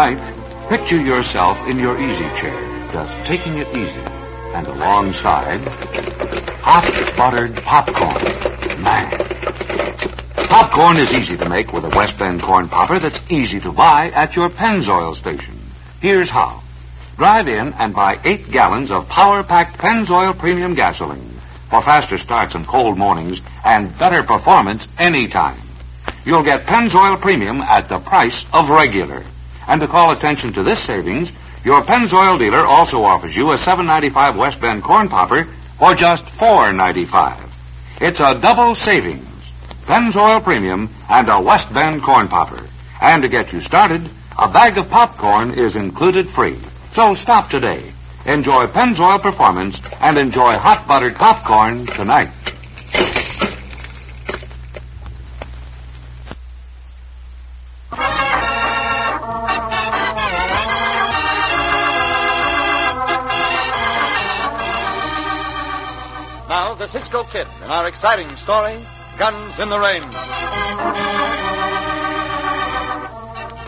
Tonight, picture yourself in your easy chair, just taking it easy. And alongside, hot buttered popcorn. Man. Popcorn is easy to make with a West Bend corn popper that's easy to buy at your Pennzoil station. Here's how. Drive in and buy eight gallons of power-packed Pennzoil premium gasoline for faster starts on cold mornings and better performance anytime. You'll get Pennzoil Premium at the price of regular. And to call attention to this savings, your Pennzoil dealer also offers you a 7.95 West Bend corn popper for just 4.95. It's a double savings. Pennzoil Premium and a West Bend corn popper. And to get you started, a bag of popcorn is included free. So stop today. Enjoy Pennzoil Performance and enjoy hot buttered popcorn tonight. Cisco Kid in our exciting story, Guns in the Rain.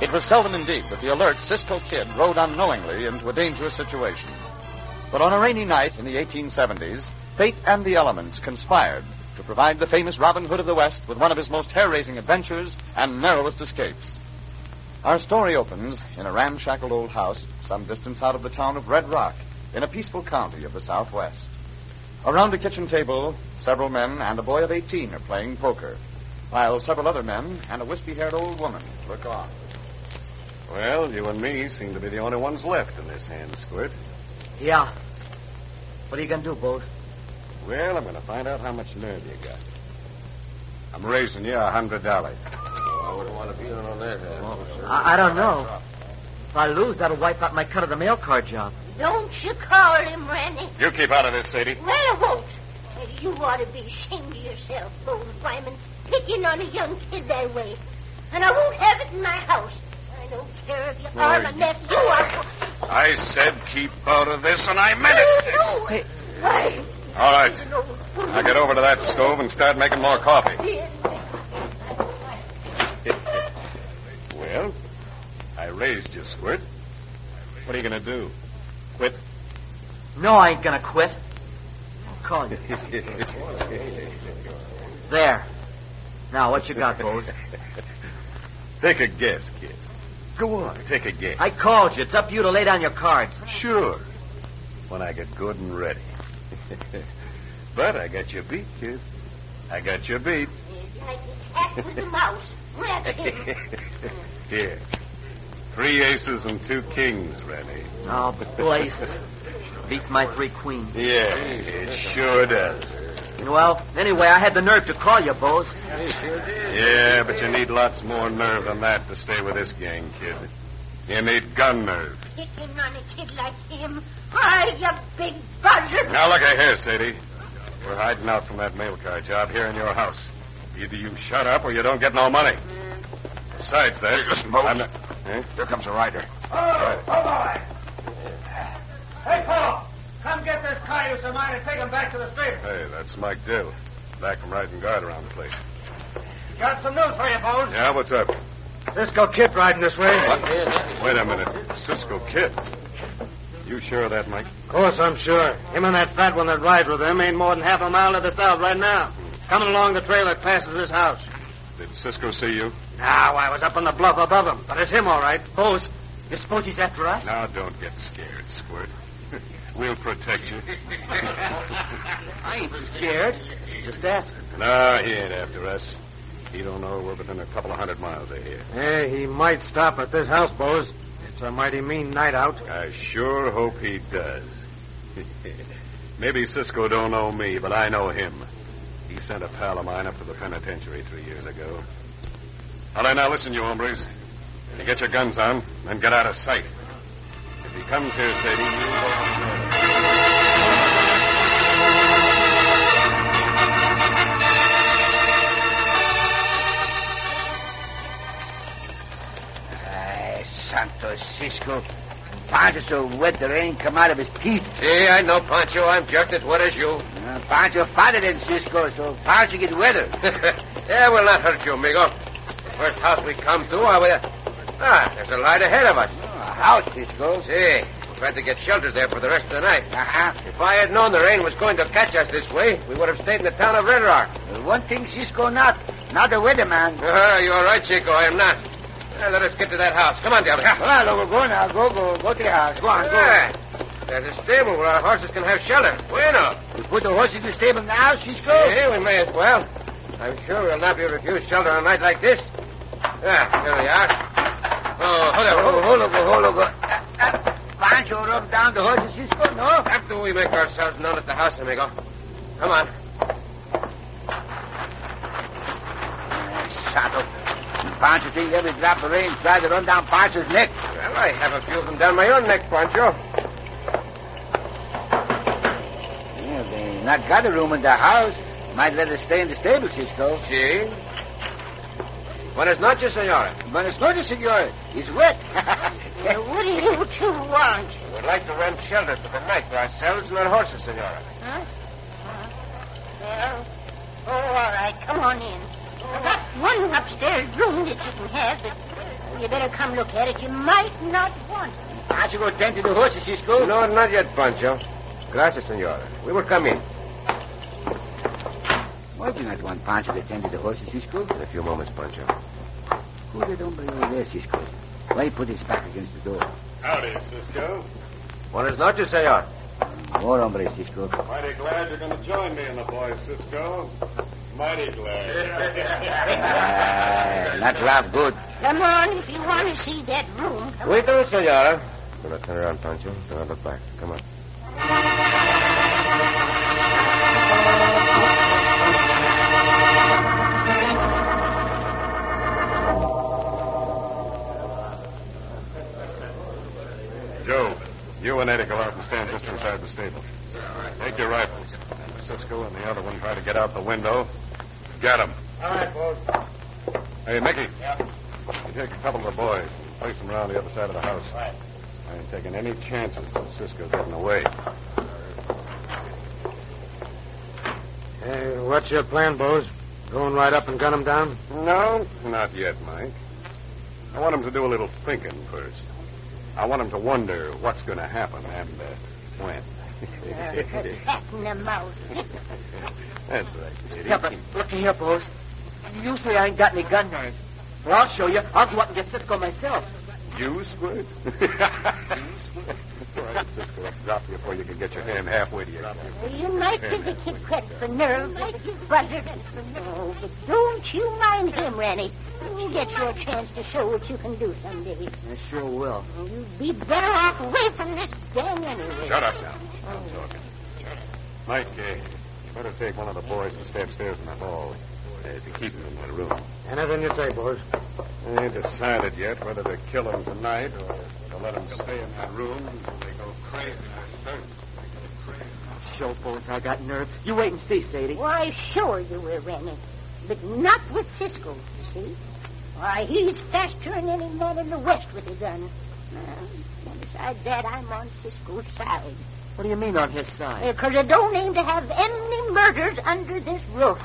It was seldom indeed that the alert Cisco Kid rode unknowingly into a dangerous situation. But on a rainy night in the 1870s, fate and the elements conspired to provide the famous Robin Hood of the West with one of his most hair-raising adventures and narrowest escapes. Our story opens in a ramshackle old house some distance out of the town of Red Rock in a peaceful county of the Southwest. Around a kitchen table, several men and a boy of 18 are playing poker, while several other men and a wispy-haired old woman look on. Well, you and me seem to be the only ones left in this hand squirt. Yeah. What are you going to do, Bose? Well, I'm going to find out how much nerve you got. I'm raising you a hundred dollars. I wouldn't want to be in on that. I, I don't know. If I lose, that'll wipe out my cut of the mail card job. Don't you call him, Randy. You keep out of this, Sadie. Well, I won't. You ought to be ashamed of yourself, Bose Wyman, picking on a young kid that way. And I won't have it in my house. I don't care if you are my nephew or... I said keep out of this, and I meant it. No, Hey. I... All right. Now get over to that stove and start making more coffee. Well, I raised you, Squirt. What are you going to do? Quit? No, I ain't going to quit. I'll call you. There. Now, what you got, Bose? take a guess, kid. Go on, take a guess. I called you. It's up to you to lay down your cards. Sure. When I get good and ready. but I got you beat, kid. I got you beat. Like a cat with a mouse. Grab him. Here. Three aces and two kings, Rennie. Oh, but two aces. Beats my three queens. Yeah, it sure does. Well, anyway, I had the nerve to call you, Bose. Yeah, but you need lots more nerve than that to stay with this gang, kid. You need gun nerve. Picking on a kid like him. Why, you big buzzard. Now look at here, Sadie. We're hiding out from that mail car job here in your house. Either you shut up or you don't get no money. Besides that, Hey, listen, Mose. I'm not- Huh? Here comes a rider. Oh, hey, Paul, come get this cayuse of mine and take him back to the stable. Hey, that's Mike Dill. Back from riding guard around the place. Got some news for you, Bose. Yeah, what's up? Cisco Kid riding this way. Wait a minute. Cisco Kid. You sure of that, Mike? Of course, I'm sure. Him and that fat one that rides with him ain't more than half a mile to the south right now. coming along the trail that passes this house. Did Cisco see you? Now, I was up on the bluff above him, but it's him, all right. Bose, you suppose he's after us? Now, don't get scared, Squirt. we'll protect you. I ain't scared. Just asking. no, he ain't after us. He don't know we're within a couple of hundred miles of here. Hey, he might stop at this house, Bose. It's a mighty mean night out. I sure hope he does. Maybe Cisco don't know me, but I know him. He sent a pal of mine up to the penitentiary three years ago. All right, now listen, you hombres. You get your guns on, then get out of sight. If he comes here, Sadie, you go. Ay, Santo Cisco. Pancho so wet the rain come out of his teeth. See, I know, Pancho. I'm just as wet as you. Uh, Pancho fatter than Cisco, so Pancho get wetter. yeah, will not hurt you, amigo. First house we come to, I will. Ah, there's a light ahead of us. Oh, a house, Cisco. See, we tried to get shelter there for the rest of the night. Uh-huh. If I had known the rain was going to catch us this way, we would have stayed in the town of Red Rock. Well, one thing Cisco not. Not a weatherman. Uh, you are right, Chico. I am not. Uh, let us get to that house. Come on, Diablo. Well, we'll go now. Go, go, go to the house. Go on, go. There's a stable where our horses can have shelter. Bueno. We put the horses in the stable now, Cisco. Yeah, we may as well. I'm sure we'll not be refused shelter on a night like this. Yeah, here we are. Oh, hold on. Oh, hold on, hold on, go. Uh, uh, Pancho rub down the horses, Cisco, no? After we make ourselves known at the house, amigo. Come on. Santo. Pancho think every drop of rain try to run down Pancho's neck. Well, I have a few of them down my own neck, Pancho. Yeah, they not got a room in the house. Might let us stay in the stable, Cisco. See? Buenas noches, senora. Buenas noches, senor. It's wet. Well, what do you two want? We'd like to rent shelter for the night for ourselves and our horses, senora. Huh? Uh, well, oh, all right. Come on in. I've got one upstairs room that you can have, but you better come look at it. You might not want it. Pancho go tend to the horses, Cisco. No, not yet, Pancho. Gracias, senora. We will come in. Why do you not want Pancho to tend to the horses, Cisco? In a few moments, Pancho. Who that hombre over there, Cisco? Why he put his back against the door? Howdy, Cisco. Buenas noches, senor. More hombre, Cisco. Mighty glad you're going to join me and the boys, Cisco. Mighty glad. Ah, not laugh good. Come on if you want to see that room. Come Wait a senora. Gonna turn around, Pancho. Then I'll look back. Come on. You and Eddie go out and stand just inside the stable. Take your rifles. Cisco and the other one try to get out the window. Get them. All right, boss. Hey, Mickey. You take a couple of the boys and place them around the other side of the house. Right. I ain't taking any chances of Cisco getting away. Hey, what's your plan, Bose? Going right up and gun him down? No, not yet, Mike. I want him to do a little thinking first. I want him to wonder what's going to happen and uh, when. fatten them out. That's right, Sadie. Yeah, but look here, Bose. You say I ain't got any gun knives. Well, I'll show you. I'll go up and get Cisco myself. You, Squid? All right, Cisco, I'll drop you before you can get your hand halfway to your gun. Well, you might give the kid credit for nerve, like you buzzard. Oh, but don't you mind him, Ranny. You'll get your chance to show what you can do someday. I sure will. You'd be better off away from this gang anyway. Shut up now. I'm talking. Mike, uh, you better take one of the boys to stay upstairs in the hall uh, to keep him in that room. Anything you say, Bose. I ain't decided yet whether to kill him tonight or to let him stay in that room until they go crazy or certain. Show, Bose, I got nerve. You wait and see, Sadie. Why, sure you will, Rennie. But not with Cisco, you see. Why, he's faster than any man in the West with a gun. Uh, and besides that, I'm on Cisco's side. What do you mean on his side? Because I don't aim to have any murders under this roof.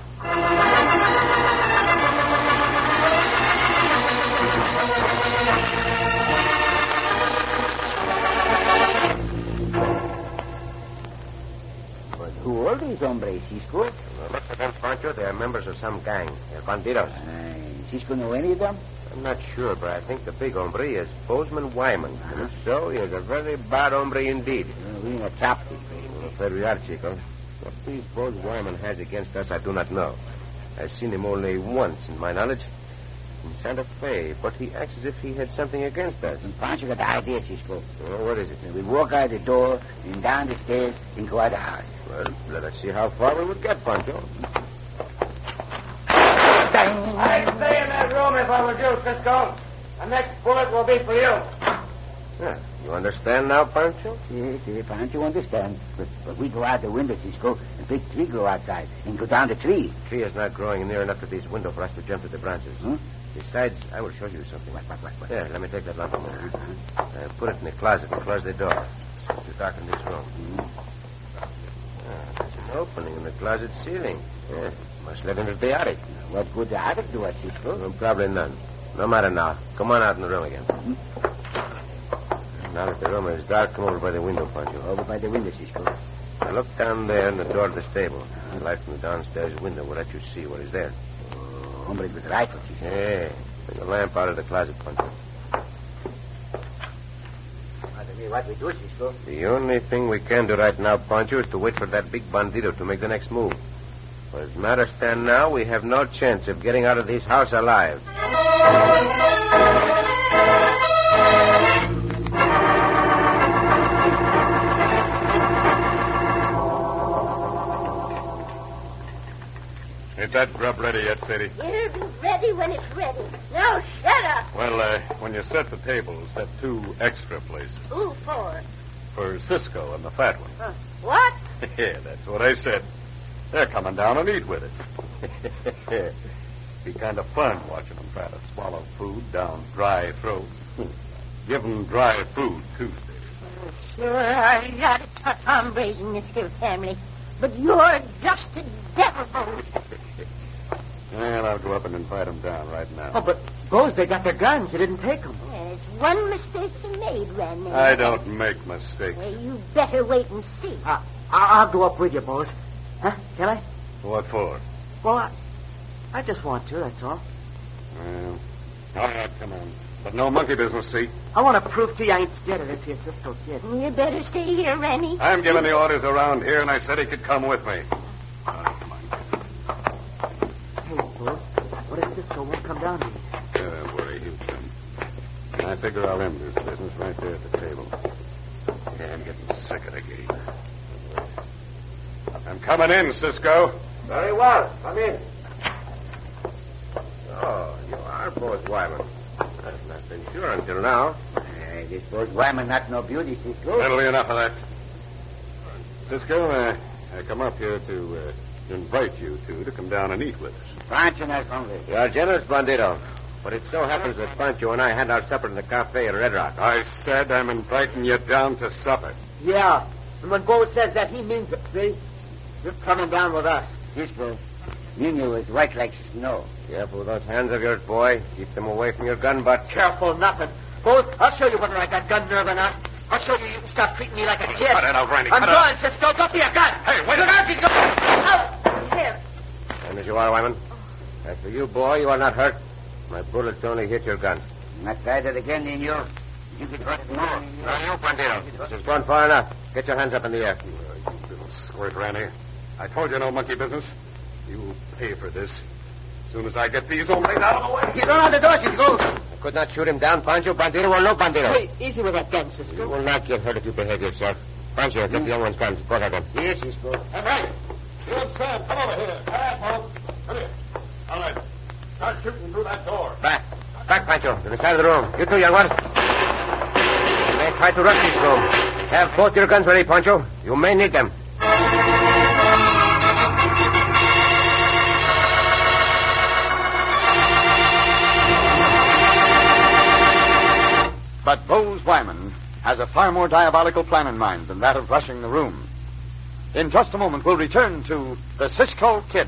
But who are these hombres, Cisco? Now, look at them, Pancho, they are members of some gang. They're bandidos. Uh, Cisco know any of them? I'm not sure, but I think the big hombre is Bozeman Wyman. And if so, he is a very bad hombre indeed. Uh, we in a top Well, there we are, Chico. What these Bose Wyman has against us, I do not know. I've seen him only once, in my knowledge, in Santa Fe, but he acts as if he had something against us. And Pancho got the idea, Cisco. Well, what is it? We walk out the door, and down the stairs, and go out the house. Well, let us see how far we would get, Pancho. If I were you, Cisco. The next bullet will be for you. Yeah. You understand now, Pancho? Yes, yes, Pancho understand. But, but we go out the window, Cisco, and big tree grow outside, and go down the tree. The tree is not growing near enough to this window for us to jump to the branches. Hmm? Besides, I will show you something. What, what, what, what? There, let me take that lamp a moment. Uh, put it in the closet and close the door. So to darken this room. Ah, there's an opening in the closet ceiling. Yeah, must let into the attic. What good the attic do us, Cisco? Well, probably none. No matter now. Come on out in the room again. Hmm? Now that the room is dark, come over by the window, Pancho. Over by the window, Cisco. Now look down there in the door of the stable. The light from the downstairs window will let you see what is there. Oh, hombre with rifle, Cisco. Hey, bring the lamp out of the closet, Pancho. What we, what we do, Cisco? The only thing we can do right now, Pancho, is to wait for that big bandito to make the next move. For as matters stand now, we have no chance of getting out of this house alive. Is that grub ready yet, Sadie? It'll be ready when it's ready. Now shut up. Well, uh, when you set the table, set two extra places. Who for? For Cisco and the fat one. Huh. What? yeah, that's what I said. They're coming down and eat with us. Be kind of fun watching them try to swallow food down dry throats. Give them dry food, too, Sadie. Sure, I got a tough hombres in this here family. But you're just a devil. Well, I'll go up and invite them down right now. Oh, but Bose, they got their guns. You didn't take them. There's one mistake you made, Randy. I don't make mistakes. Well, you better wait and see. Uh, I- I'll go up with you, Bose. Huh? Can I? What for? Well, I, I just want to, that's all. Well, all right, come on. But no monkey business, see? I want to prove to you I ain't scared of this here Cisco kid. You better stay here, Rennie. I'm giving the orders around here, and I said he could come with me. All right, come on. Hey, Bose, what if Cisco won't come down here? Yeah, don't worry, he'll come. And I figure I'll end this business right there at the table. Yeah, I'm getting sick of the game. I'm coming in, Cisco. Very well. Come in. Oh, you are Bose Wyman. I've not been sure until now. Uh, this Bose Wyman not no beauty, Cisco. That'll be enough of that. Cisco, uh, I come up here to uh, invite you two to come down and eat with us. Pancho not hungry. You are generous, Bandito. But it so happens that Pancho and I had our supper in the cafe at Red Rock. I said I'm inviting you down to supper. Yeah. And when Bose says that, he means it, see? You're coming down with us. Yes, Cisco, Nino is white like snow. Careful with those hands of yours, boy. Keep them away from your gun butt. Careful, nothing. Bose, I'll show you whether I got gun nerve or not. I'll show you you can stop treating me like a kid. Cut it out, Randy. I'm cut it out. going, Cisco. Don't be a gun. Hey, wait a Look out, Cisco. Oh, here. And as you are, Wyman. As for you, boy, you are not hurt. My bullets only hit your gun. Not try that again, Nino. You can hurt more. Now, you, Bandito. This has gone far enough. Get your hands up in the air. You little squirt, Randy. I told you no monkey business. You pay for this. As soon as I get these hombres out of the way. You don't the door, Cisco. I could not shoot him down, Pancho. Bandito or no Bandito. Hey, easy with that gun, Cisco. You will not get hurt if you behave yourself. Pancho, get the mm. young one's guns. Go ahead, then. Yes, Cisco. All right. You and Sam, come over here. All right, folks. Come here. All right. Start shooting through that door. Back. Back, Pancho. To the side of the room. You too, young one. You may try to rush this room. Have both your guns ready, Pancho. You may need them. But Bose Wyman has a far more diabolical plan in mind than that of rushing the room. In just a moment, we'll return to the Cisco Kid.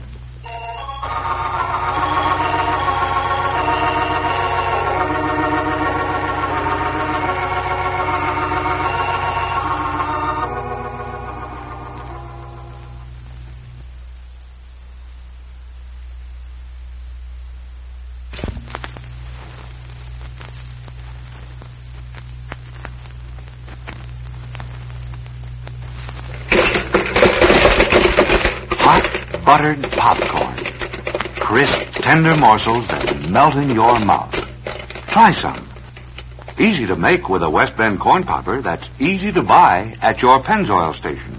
Buttered popcorn. Crisp, tender morsels that melt in your mouth. Try some. Easy to make with a West Bend corn popper that's easy to buy at your Pennzoil station.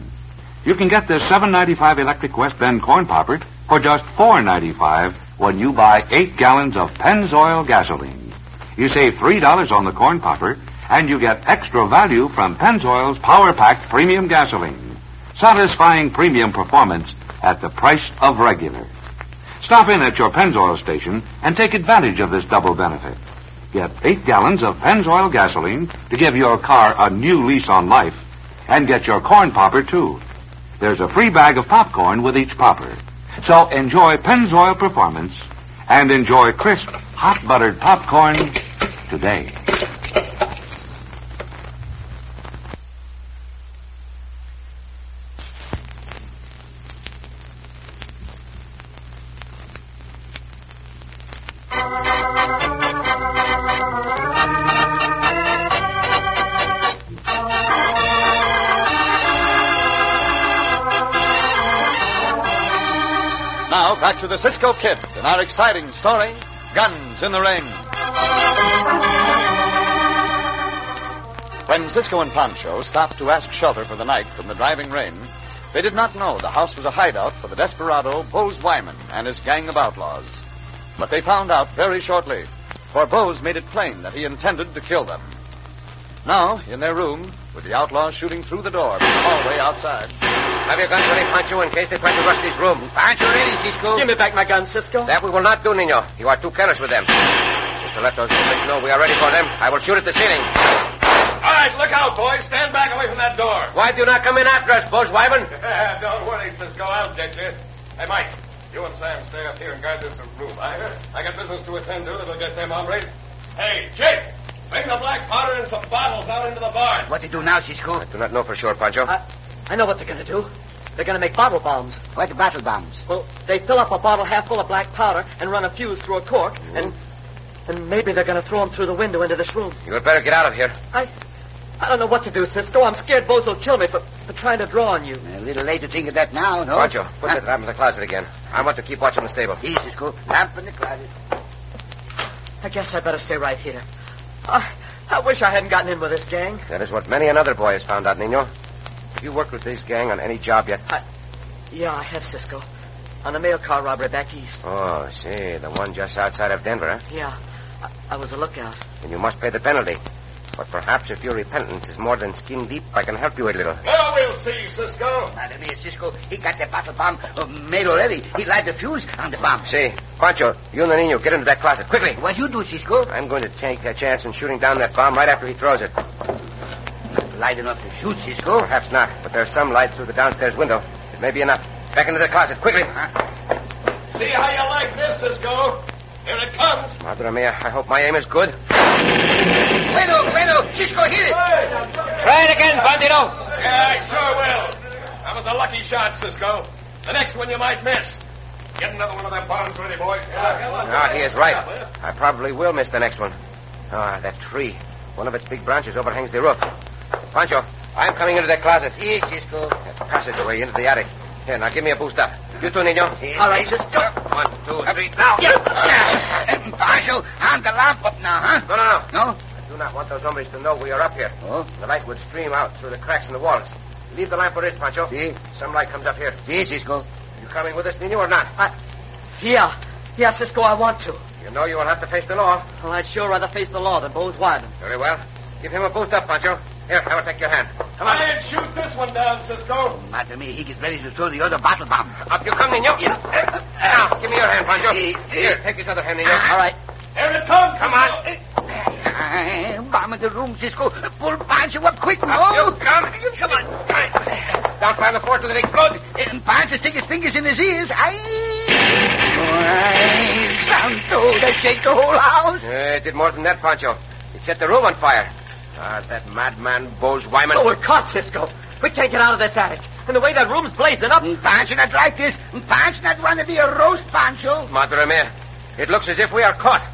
You can get this 7.95 electric West Bend corn popper for just 4.95 when you buy 8 gallons of Pennzoil gasoline. You save $3 on the corn popper and you get extra value from Pennzoil's Power Packed Premium Gasoline. Satisfying premium performance at the price of regular. Stop in at your Pennzoil station and take advantage of this double benefit. Get eight gallons of Pennzoil gasoline to give your car a new lease on life, and get your corn popper too. There's a free bag of popcorn with each popper. So enjoy Pennzoil performance and enjoy crisp, hot buttered popcorn today. The Cisco Kid and our exciting story Guns in the Rain. When Cisco and Pancho stopped to ask shelter for the night from the driving rain, they did not know the house was a hideout for the desperado Bose Wyman and his gang of outlaws. But they found out very shortly, for Bose made it plain that he intended to kill them. Now, in their room, with the outlaws shooting through the door from the hallway outside. Have your guns ready, Pancho, in case they try to rush this room. Pancho ready, Cisco. Give me back my gun, Cisco. That we will not do, Nino. You are too careless with them. Just to let those hombres know we are ready for them, I will shoot at the ceiling. All right, look out, boys. Stand back away from that door. Why do you not come in after us, Buzz Wyman? Don't worry, Cisco. I'll get you. Hey, Mike, you and Sam stay up here and guard this room. I, I got business to attend to that'll get them hombres. Hey, Jake, bring the black powder and some bottles out into the barn. What to do now, Cisco? I do not know for sure, Pancho. I, I know what they're going to do. They're going to make bottle bombs. What bottle bombs? Well, they fill up a bottle half full of black powder and run a fuse through a cork, mm-hmm. and and maybe they're going to throw them through the window into this room. You had better get out of here. I I don't know what to do, Cisco. I'm scared Bose will kill me for, for trying to draw on you. A little late to think of that now, no? Pancho, put Huh? that lamp in the closet again. I want to keep watching the stable. See, Cisco. Lamp in the closet. I guess I better stay right here. I, I wish I hadn't gotten in with this gang. That is what many another boy has found out, Nino. Have you worked with this gang on any job yet? I, Yeah, I have, Cisco. On a mail car robbery back east. Oh, see, the one just outside of Denver, huh? Yeah. I, I was a lookout. And you must pay the penalty. But perhaps if your repentance is more than skin deep, I can help you a little. Well, we'll see, Cisco. Madam here, Cisco. He got the battle bomb uh, made already. He light the fuse on the bomb. See, Pancho, you and the Nino, get into that closet, quickly. What you do, Cisco? I'm going to take a chance in shooting down that bomb right after he throws it. Light enough to shoot, Cisco. Perhaps not, but there's some light through the downstairs window. It may be enough. Back into the closet, quickly. See how you like this, Cisco. Here it comes. Madre mia, I hope my aim is good. Bueno, bueno. Cisco, hit it. Try it again, Bandito. Yeah, I sure will. That was a lucky shot, Cisco. The next one you might miss. Get another one of them bombs ready, boys. Ah, he is right. I probably will miss the next one. Ah, that tree. One of its big branches overhangs the roof. Pancho, I'm coming into that closet. Here, Cisco. That passageway into the attic. Here, now give me a boost up. You too, Nino. All right, Cisco. One, two, three, now. Yeah. Uh, Pancho, hand the lamp up now, huh? No, no, no. No? I do not want those hombres to know we are up here. Oh? The light would stream out through the cracks in the walls. Leave the lamp where it is, Pancho. See? Some light comes up here. See, Cisco. You coming with us, Nino, or not? I... Yeah. Yeah, Cisco, I want to. You know you will have to face the law. Well, I'd sure rather face the law than Bose Wyman. Very well. Give him a boost up, Pancho. Here, I will take your hand. Come on. And shoot this one down, Cisco. Madam me, he gets ready to throw the other bottle bomb. Up you come, Nino. Now, give me your hand, Pancho. See. Here, take this other hand, Nino. All right. Here it comes. Come on. Uh, bomb in the room, Cisco. Pull Pancho up quick. Up No. you come. Come on. Down by the fort till it explodes. And Pancho stick his fingers in his ears. Aye. Aye, Santo, that shake the whole house. Uh, it did more than that, Pancho. It set the room on fire. Ah, that madman, Bose Wyman. Oh, we're caught, Cisco. We can't get out of this attic. And the way that room's blazing up. And Pancho not like this. And Pancho not want to be a roast, Pancho. Madre mia. It looks as if we are caught.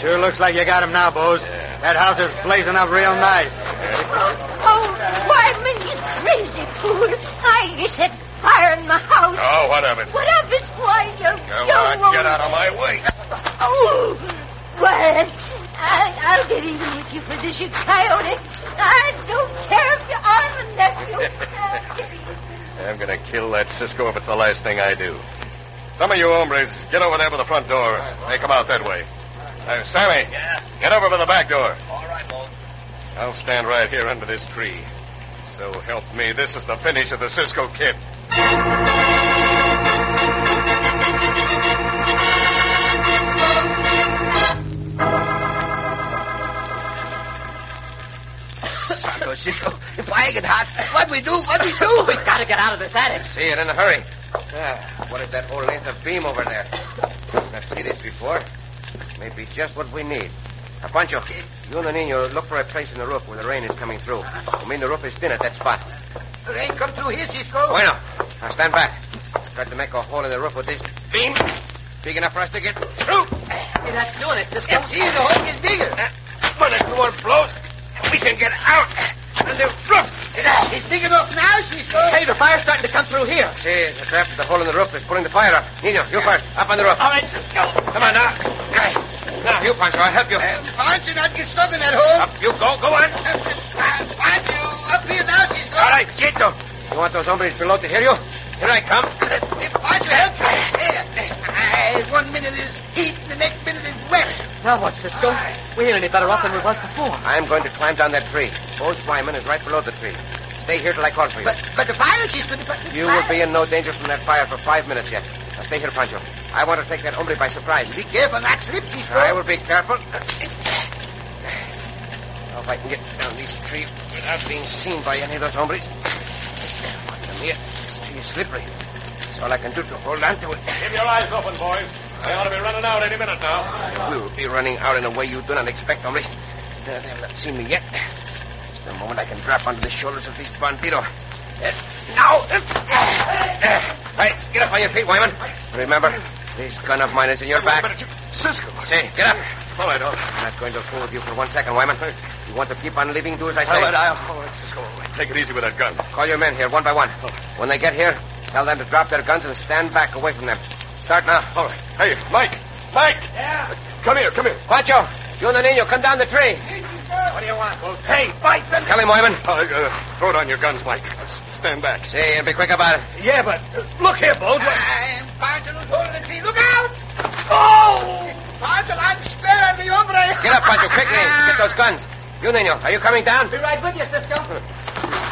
sure looks like you got him now, Bose. That house is blazing up real nice. Oh, Wyman, you crazy fool. I you set fire in my house. Oh, what of it? What of it? Why, you Come young on, get out of my way. Oh, quiet. I, I'll get even with you for this, you coyote. I don't care if you are my nephew. I'll get even. I'm going to kill that Cisco if it's the last thing I do. Some of you hombres, get over there by the front door. They come out that way. Uh, Sammy, get over by the back door. All right, Bones. I'll stand right here under this tree. So help me, this is the finish of the Cisco Kid. Santo Cisco, if I get hot, what we do? What we do? We've got to get out of this attic. See it in a hurry. Ah, what is that whole length of beam over there? I've seen this before. Maybe just what we need. Now, Pancho, you and the Nino look for a place in the roof where the rain is coming through. I mean, the roof is thin at that spot. The rain come through here, Cisco. Bueno. Now, stand back. Try to make a hole in the roof with this beam. Big enough for us to get through. Hey, that's doing it, Cisco. See, the hole gets bigger. When the door blows, we can get out. And the roof. It's big enough now, Cisco. Hey, the fire's starting to come through here. See, the draft of the hole in the roof is pulling the fire up. Nino, you first. Up on the roof. All right, Cisco. Come on now. Now, you, Pancho. I'll help you. Uh, Pancho not get stuck in that hole. Up you go. Go on. Uh, Pancho, up here now, Cisco. All right, Quieto. You want those hombres below to hear you? Here I come. If Pancho helps you. Uh, one minute is heat, the next minute is wet. Now what, Cisco? We ain't any better off than we was before. I'm going to climb down that tree. Bose Wyman is right below the tree. Stay here till I call for you. But, but the fire, Cisco, the, the you fire. will be in no danger from that fire for five minutes yet. Stay here, Pancho. I want to take that hombre by surprise. Be careful not slip, Cisco. I will be careful. Now, if I can get down this tree without being seen by any of those hombres. Come here. This tree is slippery. That's all I can do to hold on to it. Keep your eyes open, boys. They ought to be running out any minute now. We will be running out in a way you do not expect, hombre. They have not seen me yet. Just a moment I can drop onto the shoulders of this bandito. Uh, now! Uh, uh, get up on your feet, Wyman. Remember, this gun of mine is in your back. Cisco. Say, get up. All right, all right. I'm not going to fool with you for one second, Wyman. You want to keep on living, do as I say. All right, I'll... All right, Cisco. All right. Take it easy with that gun. Call your men here, one by one. When they get here, tell them to drop their guns and stand back away from them. Start now. All right. Hey, Mike. Mike. Yeah. Come here, come here. Pancho, you and the Nino, come down the tree. What do you want? Hey, fight them. Tell him, Wyman. Uh, uh, throw down your guns, Mike. Stand back. Say, and be quick about it. Yeah, but uh, look here, Bode. I'm Pancho who's holding the tree. Look out! Oh! Pancho, I'm sparing the hombre. Get up, Pancho, quickly. Get those guns. You, Nino, are you coming down? Be right with you, Cisco.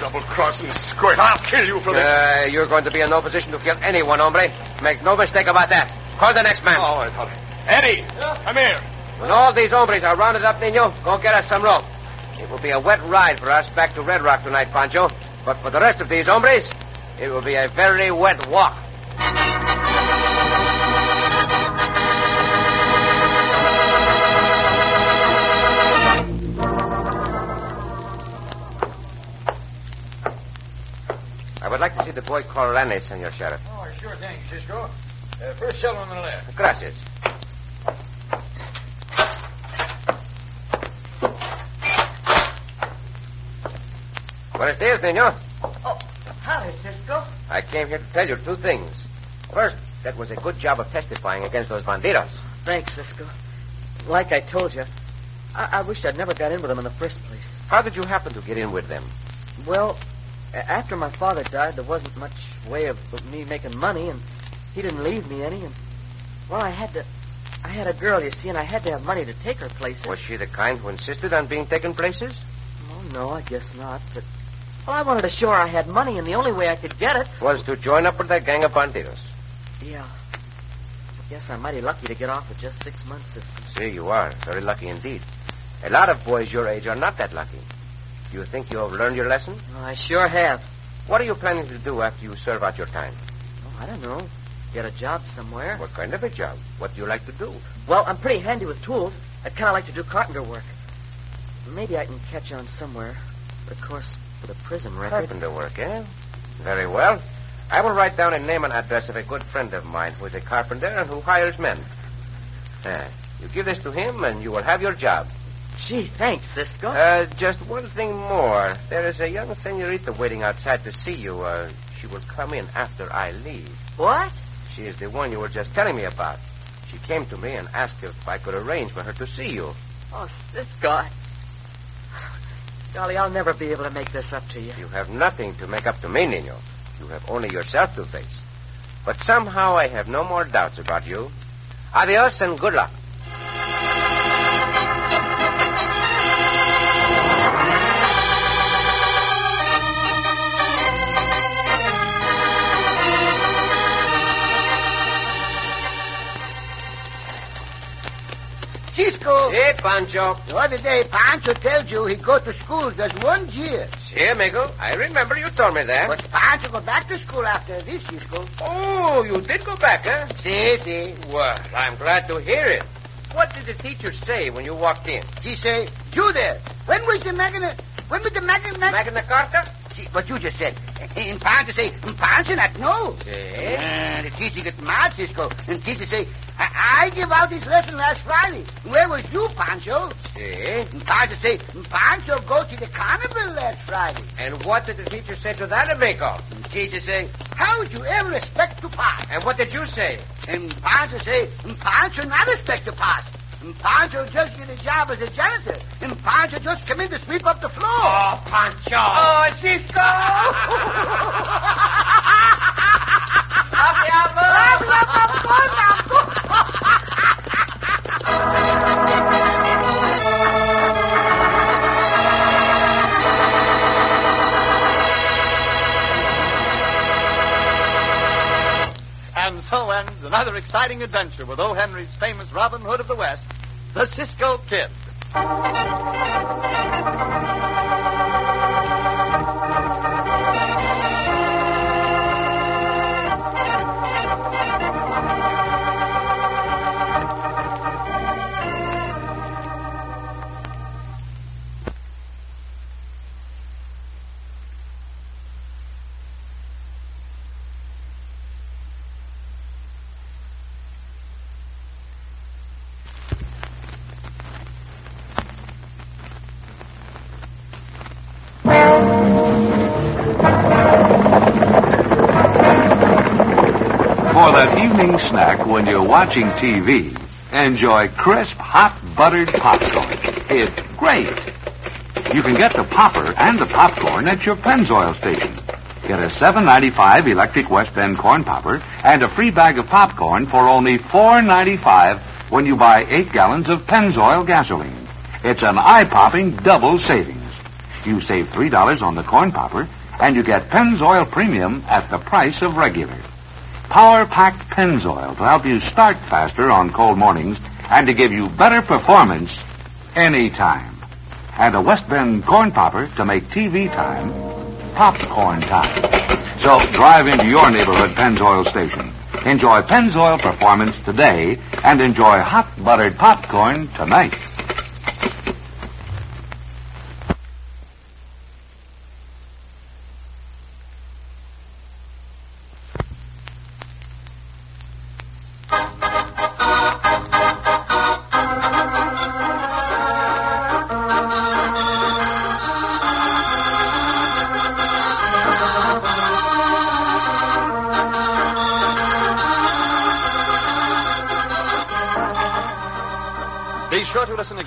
Double-crossing squirt. I'll kill you for this. Uh, you're going to be in no position to kill anyone, hombre. Make no mistake about that. Call the next man. Oh, all right, all right. Eddie, come here. When all these hombres are rounded up, Nino, go get us some rope. It will be a wet ride for us back to Red Rock tonight, Pancho. But for the rest of these hombres, it will be a very wet walk. I would like to see the boy called Corrales, Senor Sheriff. Oh, sure thing, Cisco. Uh, first cell on the left. Gracias. Buenos dias, Nino. Oh, howdy, Cisco. I came here to tell you two things. First, that was a good job of testifying against those bandidos. Thanks, Cisco. Like I told you, I, I wish I'd never got in with them in the first place. How did you happen to get in with them? Well, after my father died, there wasn't much way of, of me making money, and he didn't leave me any. And well, I had to. I had a girl, you see, and I had to have money to take her places. Was she the kind who insisted on being taken places? Oh no, I guess not. But well, I wanted to show her I had money, and the only way I could get it. Was to join up with that gang of bandidos. Yeah. I guess I'm mighty lucky to get off with just six months, Cisco. See, you are. Very lucky indeed. A lot of boys your age are not that lucky. Do you think you have learned your lesson? Well, I sure have. What are you planning to do after you serve out your time? Oh, I don't know. Get a job somewhere. What kind of a job? What do you like to do? Well, I'm pretty handy with tools. I'd kind of like to do carpenter work. Maybe I can catch on somewhere. Of course, with a prison record. Carpenter work, eh? Very well. I will write down a name and address of a good friend of mine who is a carpenter and who hires men. Ah, You give this to him, and you will have your job. Gee, thanks, Cisco. Uh, just one thing more. There is a young senorita waiting outside to see you. Uh, she will come in after I leave. what? She is the one you were just telling me about. She came to me and asked if I could arrange for her to see you. Oh, Cisco. I... Golly, I'll never be able to make this up to you. You have nothing to make up to me, Nino. You have only yourself to face. But somehow I have no more doubts about you. Adios and good luck. Hey, Pancho. The other day, Pancho tells you he go to school just one year. See, amigo. I remember you told me that. But Pancho go back to school after this, Cisco. Oh, you did go back, huh? See, see. Well, I'm glad to hear it. What did the teacher say when you walked in? He say, you there. When was the Magna... When was the Magna... Magna Carta? See, what you just said. And Pancho say, Pancho not know. See? Uh, the teacher get mad, Cisco. And teacher say, I, I give out this lesson last Friday. Where was you, Pancho? See? And Pancho say, Pancho go to the carnival last Friday. And what did the teacher say to that, amigo? And teacher say, how would you ever expect to pass? And what did you say? And Pancho say, Pancho not expect to pass. And Pancho just get a job as a janitor. And Pancho just come in to sweep up the floor. Oh, Pancho. Oh, Cisco! And so ends another exciting adventure with O. Henry's famous Robin Hood of the West, the Cisco Kid. Watching TV, enjoy crisp, hot buttered popcorn. It's great. You can get the popper and the popcorn at your Pennzoil station. Get a $7.95 electric West Bend corn popper and a free bag of popcorn for only $4.95 when you buy eight gallons of Pennzoil gasoline. It's an eye-popping double savings. You save $3 on the corn popper, and you get Pennzoil Premium at the price of regular. Power packed Pennzoil to help you start faster on cold mornings and to give you better performance anytime. And a West Bend corn popper to make TV time popcorn time. So drive into your neighborhood Pennzoil station. Enjoy Pennzoil performance today and enjoy hot buttered popcorn tonight.